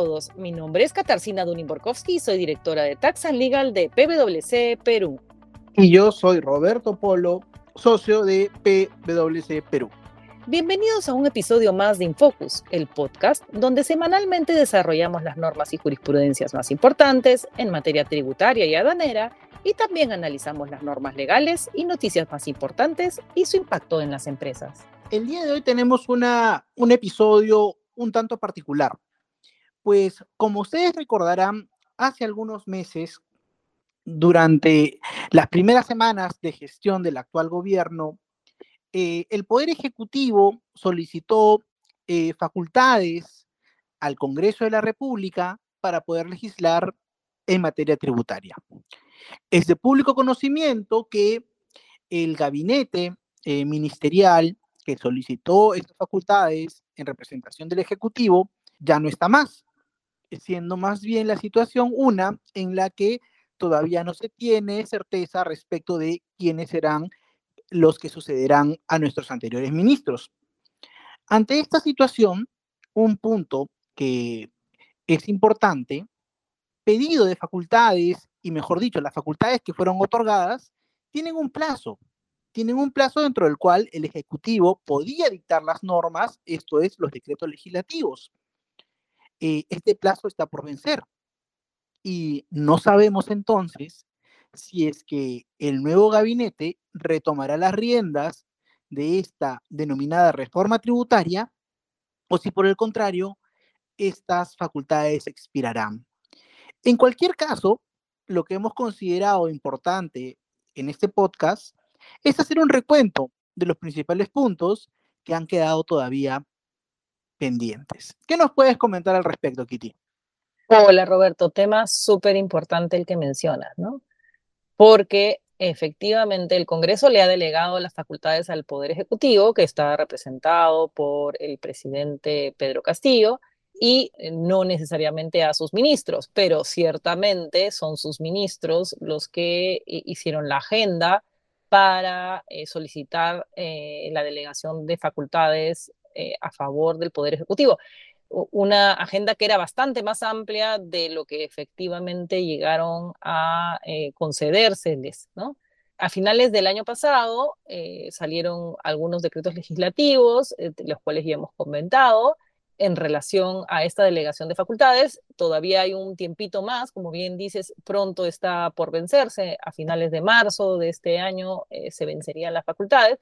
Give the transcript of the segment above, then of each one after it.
todos, mi nombre es Katarzyna Dunin-Borkowski y soy directora de Tax and Legal de PwC Perú. Y yo soy Roberto Polo, socio de PwC Perú. Bienvenidos a un episodio más de Infocus, el podcast donde semanalmente desarrollamos las normas y jurisprudencias más importantes en materia tributaria y aduanera y también analizamos las normas legales y noticias más importantes y su impacto en las empresas. El día de hoy tenemos una, un episodio un tanto particular, pues como ustedes recordarán, hace algunos meses, durante las primeras semanas de gestión del actual gobierno, eh, el Poder Ejecutivo solicitó eh, facultades al Congreso de la República para poder legislar en materia tributaria. Es de público conocimiento que el gabinete eh, ministerial que solicitó estas facultades en representación del Ejecutivo ya no está más, siendo más bien la situación una en la que todavía no se tiene certeza respecto de quiénes serán los que sucederán a nuestros anteriores ministros. Ante esta situación, un punto que es importante, pedido de facultades, y mejor dicho, las facultades que fueron otorgadas, tienen un plazo, tienen un plazo dentro del cual el Ejecutivo podía dictar las normas, esto es, los decretos legislativos. Eh, este plazo está por vencer. Y no sabemos entonces si es que el nuevo gabinete retomará las riendas de esta denominada reforma tributaria o si por el contrario, estas facultades expirarán. En cualquier caso, lo que hemos considerado importante en este podcast es hacer un recuento de los principales puntos que han quedado todavía pendientes. ¿Qué nos puedes comentar al respecto, Kitty? Hola, Roberto. Tema súper importante el que mencionas, ¿no? Porque efectivamente el Congreso le ha delegado las facultades al Poder Ejecutivo, que está representado por el presidente Pedro Castillo, y eh, no necesariamente a sus ministros, pero ciertamente son sus ministros los que hicieron la agenda para eh, solicitar eh, la delegación de facultades eh, a favor del Poder Ejecutivo. Una agenda que era bastante más amplia de lo que efectivamente llegaron a concedérseles, ¿no? A finales del año pasado salieron algunos decretos legislativos, los cuales ya hemos comentado, en relación a esta delegación de facultades. Todavía hay un tiempito más, como bien dices, pronto está por vencerse. A finales de marzo de este año eh, se vencerían las facultades.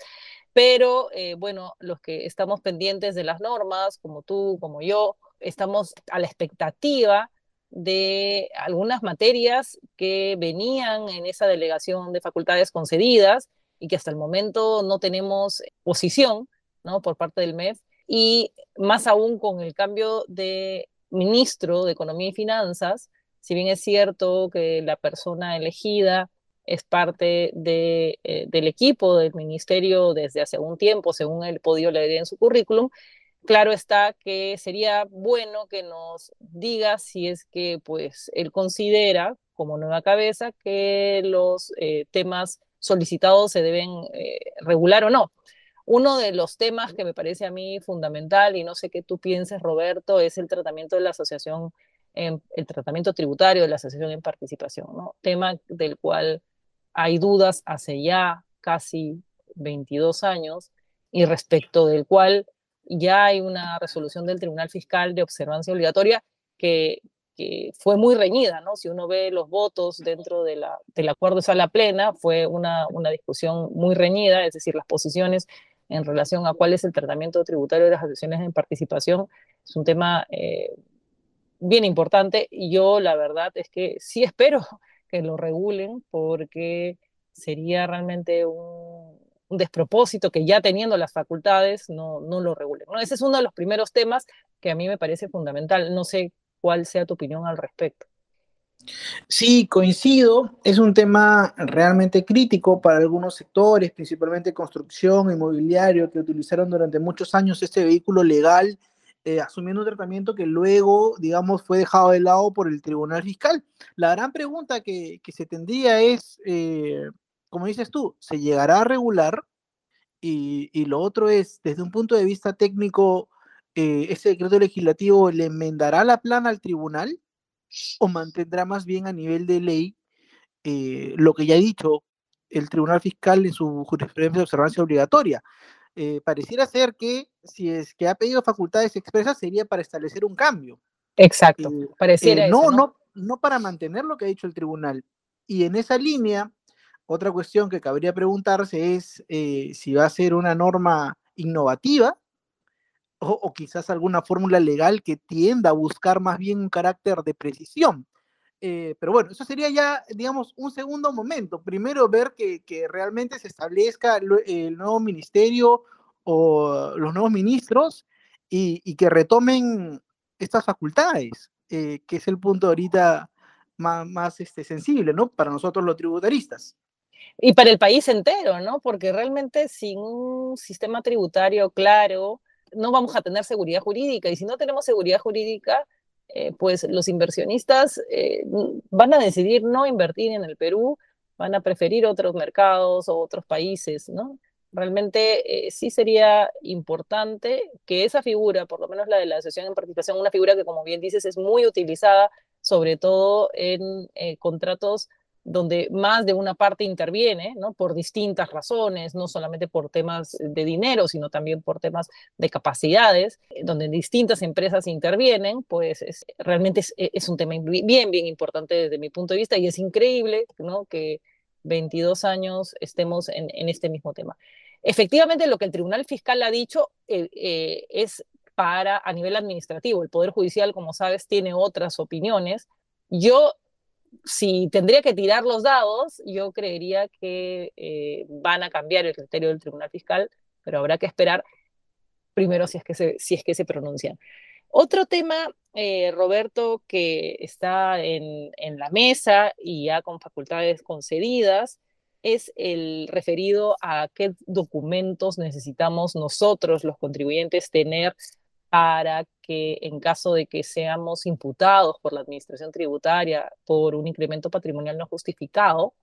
Pero eh, bueno, los que estamos pendientes de las normas, como tú, como yo, estamos a la expectativa de algunas materias que venían en esa delegación de facultades concedidas y que hasta el momento no tenemos posición ¿no? por parte del MEF y más aún con el cambio de ministro de Economía y Finanzas, si bien es cierto que la persona elegida es parte de, eh, del equipo del ministerio desde hace un tiempo, según él podido leer en su currículum, claro está que sería bueno que nos diga si es que pues él considera como nueva cabeza que los eh, temas solicitados se deben eh, regular o no. Uno de los temas que me parece a mí fundamental, y no sé qué tú pienses, Roberto, es el tratamiento de la asociación, el tratamiento tributario de la asociación en participación, ¿no? Tema del cual hay dudas hace ya casi 22 años y respecto del cual ya hay una resolución del Tribunal Fiscal de observancia obligatoria que, que fue muy reñida, ¿no? Si uno ve los votos dentro de la, del acuerdo de sala plena, fue una, una discusión muy reñida, es decir, las posiciones en relación a cuál es el tratamiento tributario de las asociaciones en participación. Es un tema eh, bien importante y yo la verdad es que sí espero que lo regulen porque sería realmente un, despropósito que ya teniendo las facultades no, no lo regulen. Ese es uno de los primeros temas que a mí me parece fundamental. No sé cuál sea tu opinión al respecto. Sí, coincido. Es un tema realmente crítico para algunos sectores, principalmente construcción, inmobiliario, que utilizaron durante muchos años este vehículo legal, eh, asumiendo un tratamiento que luego, digamos, fue dejado de lado por el Tribunal Fiscal. La gran pregunta que, se tendría es, eh, como dices tú, ¿se llegará a regular? Y, lo otro es, desde un punto de vista técnico, eh, ese decreto legislativo le enmendará la plana al tribunal o mantendrá más bien a nivel de ley eh, lo que ya ha dicho el Tribunal Fiscal en su jurisprudencia de observancia obligatoria. Eh, pareciera ser que si es que ha pedido facultades expresas sería para establecer un cambio. Exacto, pareciera no, eso, ¿no? no para mantener lo que ha dicho el tribunal. Y en esa línea, otra cuestión que cabría preguntarse es si va a ser una norma innovativa o, quizás alguna fórmula legal que tienda a buscar más bien un carácter de precisión. Eh, pero bueno, eso sería ya, digamos, un segundo momento. Primero ver que, realmente se establezca el, nuevo ministerio o los nuevos ministros y, que retomen estas facultades, eh, que es el punto ahorita más, más este, sensible, ¿no? Para nosotros los tributaristas. Y para el país entero, ¿no? Porque realmente sin un sistema tributario claro, no vamos a tener seguridad jurídica. Y si no tenemos seguridad jurídica, eh, pues los inversionistas eh, van a decidir no invertir en el Perú, van a preferir otros mercados o otros países, ¿no? Realmente eh, sí sería importante que esa figura, por lo menos la de la asociación en participación, una figura que como bien dices es muy utilizada, sobre todo en contratos donde más de una parte interviene, ¿no? Por distintas razones, no solamente por temas de dinero, sino también por temas de capacidades, eh, donde distintas empresas intervienen, pues es, realmente es, es, un tema bien, bien importante desde mi punto de vista y es increíble, ¿no? Que 22 años estemos en, en este mismo tema. Efectivamente, lo que el Tribunal Fiscal ha dicho eh, eh, es para a nivel administrativo. El Poder Judicial, como sabes, tiene otras opiniones. Yo si tendría que tirar los dados, yo creería que eh, van a cambiar el criterio del Tribunal Fiscal, pero habrá que esperar primero si es que se, si es que se pronuncian. Otro tema, eh, Roberto, que está en, en, la mesa y ya con facultades concedidas, es el referido a qué documentos necesitamos nosotros, los contribuyentes, tener para que en caso de que seamos imputados por la administración tributaria por un incremento patrimonial no justificado,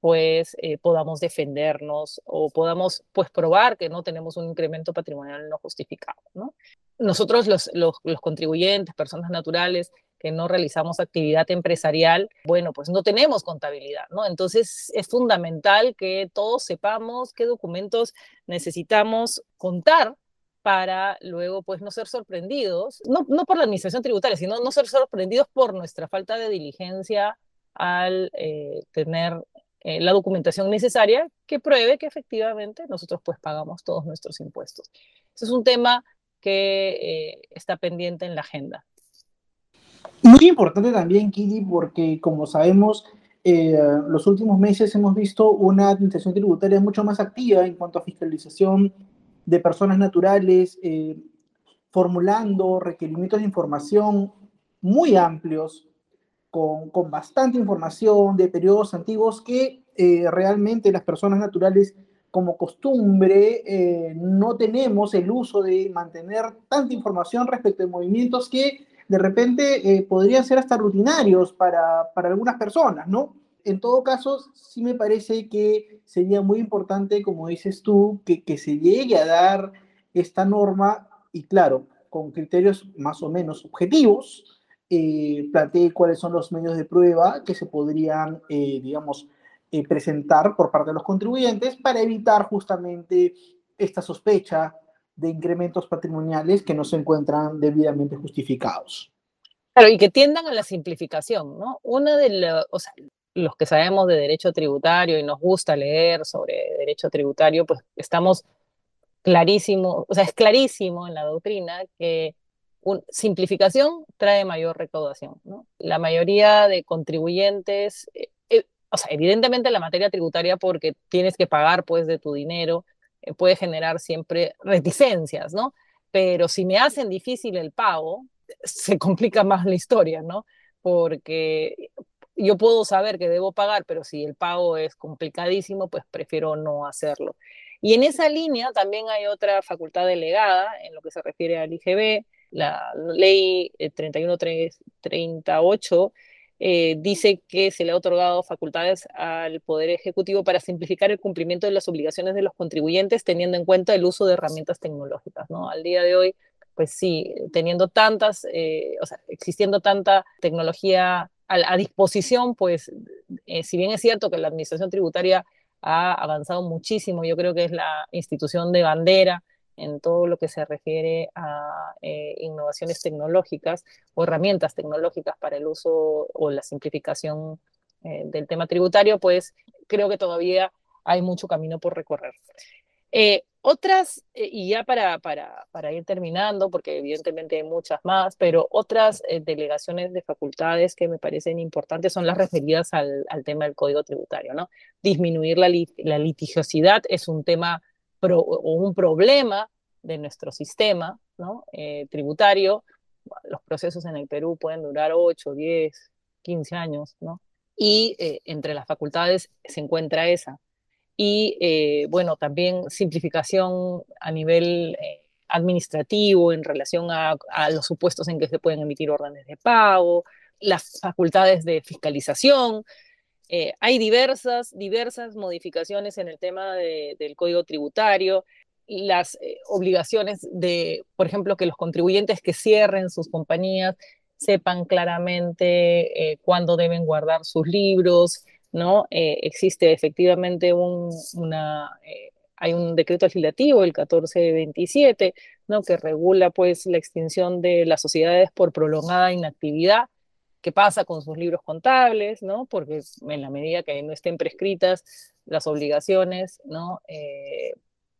pues eh, podamos defendernos o podamos pues probar que no tenemos un incremento patrimonial no justificado. ¿no? Nosotros los, los, los contribuyentes, personas naturales que no realizamos actividad empresarial, bueno, pues no tenemos contabilidad, ¿no? Entonces es fundamental que todos sepamos qué documentos necesitamos contar para luego pues no ser sorprendidos, no, no por la administración tributaria, sino no ser sorprendidos por nuestra falta de diligencia al eh, tener eh, la documentación necesaria que pruebe que efectivamente nosotros pues pagamos todos nuestros impuestos. Ese es un tema que eh, está pendiente en la agenda. Muy importante también, Kili, porque como sabemos, los últimos meses hemos visto una administración tributaria mucho más activa en cuanto a fiscalización de personas naturales, eh, formulando requerimientos de información muy amplios, con, con bastante información de periodos antiguos que eh, realmente las personas naturales como costumbre eh, no tenemos el uso de mantener tanta información respecto de movimientos que de repente podrían ser hasta rutinarios para, para algunas personas, ¿no? En todo caso, sí me parece que sería muy importante, como dices tú, que, que se llegue a dar esta norma y claro, con criterios más o menos objetivos, eh, plantee cuáles son los medios de prueba que se podrían, eh, digamos, eh, presentar por parte de los contribuyentes para evitar justamente esta sospecha de incrementos patrimoniales que no se encuentran debidamente justificados. Claro, y que tiendan a la simplificación, ¿no? Una de las, los que sabemos de derecho tributario y nos gusta leer sobre derecho tributario, pues estamos clarísimo, o sea, es clarísimo en la doctrina que simplificación trae mayor recaudación. ¿no? La mayoría de contribuyentes, eh, eh, o sea, evidentemente la materia tributaria porque tienes que pagar pues de tu dinero, eh, puede generar siempre reticencias, ¿no? Pero si me hacen difícil el pago, se complica más la historia, ¿no? Porque yo puedo saber que debo pagar, pero si el pago es complicadísimo, pues prefiero no hacerlo. Y en esa línea también hay otra facultad delegada en lo que se refiere al IGB, la ley 31338 eh, eh, dice que se le ha otorgado facultades al Poder Ejecutivo para simplificar el cumplimiento de las obligaciones de los contribuyentes teniendo en cuenta el uso de herramientas tecnológicas. ¿no? Al día de hoy pues sí, teniendo tantas, eh, o sea, existiendo tanta tecnología a, disposición, pues eh, si bien es cierto que la administración tributaria ha avanzado muchísimo, yo creo que es la institución de bandera en todo lo que se refiere a eh, innovaciones tecnológicas o herramientas tecnológicas para el uso o la simplificación del tema tributario, pues creo que todavía hay mucho camino por recorrer. Eh, otras, eh, y ya para, para, para, ir terminando, porque evidentemente hay muchas más, pero otras eh, delegaciones de facultades que me parecen importantes son las referidas al, al tema del código tributario, ¿no? Disminuir la, la litigiosidad es un tema o un problema de nuestro sistema ¿no? tributario. Los procesos en el Perú pueden durar 8, 10, 15 años, ¿no? Y entre las facultades se encuentra esa, y eh, bueno, también simplificación a nivel eh, administrativo en relación a, los supuestos en que se pueden emitir órdenes de pago, las facultades de fiscalización. Eh, hay diversas, diversas modificaciones en el tema del código tributario, las obligaciones de, por ejemplo, que los contribuyentes que cierren sus compañías sepan claramente cuándo deben guardar sus libros, ¿no? Eh, existe efectivamente un, una, eh, hay un decreto legislativo, el 1427, ¿no? Que regula pues la extinción de las sociedades por prolongada inactividad. ¿Qué pasa con sus libros contables, ¿no? Porque en la medida que no estén prescritas las obligaciones, ¿no? Eh,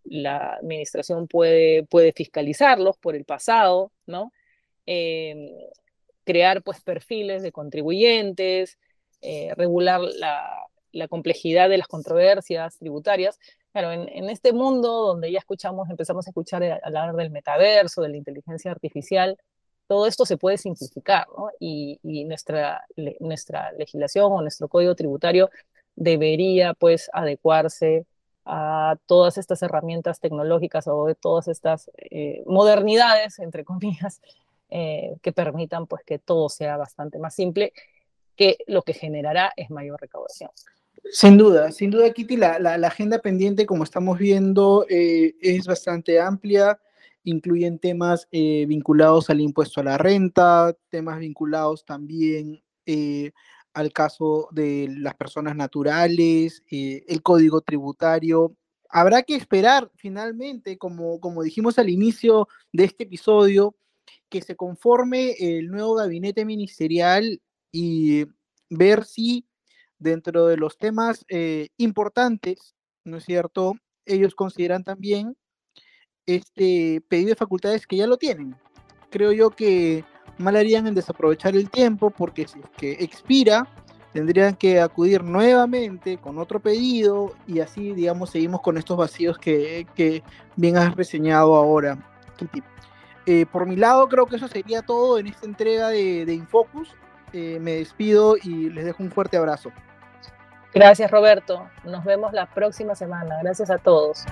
la administración puede, puede fiscalizarlos por el pasado, ¿no? crear pues perfiles de contribuyentes, eh, regular la, complejidad de las controversias tributarias. Claro, en, este mundo donde ya escuchamos, empezamos a escuchar hablar del metaverso, de la inteligencia artificial, todo esto se puede simplificar, ¿no? Y, nuestra, legislación o nuestro código tributario debería, pues, adecuarse a todas estas herramientas tecnológicas o de todas estas eh, modernidades, entre comillas, eh, que permitan, pues, que todo sea bastante más simple que lo que generará es mayor recaudación. Sin duda, sin duda, Kitty, la, agenda pendiente, como estamos viendo, eh, es bastante amplia. Incluyen temas eh, vinculados al impuesto a la renta, temas vinculados también eh, al caso de las personas naturales, el código tributario. Habrá que esperar finalmente, como, como dijimos al inicio de este episodio, que se conforme el nuevo gabinete ministerial y ver si dentro de los temas eh, importantes, ¿no es cierto? Ellos consideran también este pedido de facultades que ya lo tienen. Creo yo que mal harían en desaprovechar el tiempo porque si es que expira, tendrían que acudir nuevamente con otro pedido y así, digamos, seguimos con estos vacíos que, que bien has reseñado ahora, eh, por mi lado, creo que eso sería todo en esta entrega de, de Infocus. Eh, me despido y les dejo un fuerte abrazo. Gracias Roberto, nos vemos la próxima semana. Gracias a todos.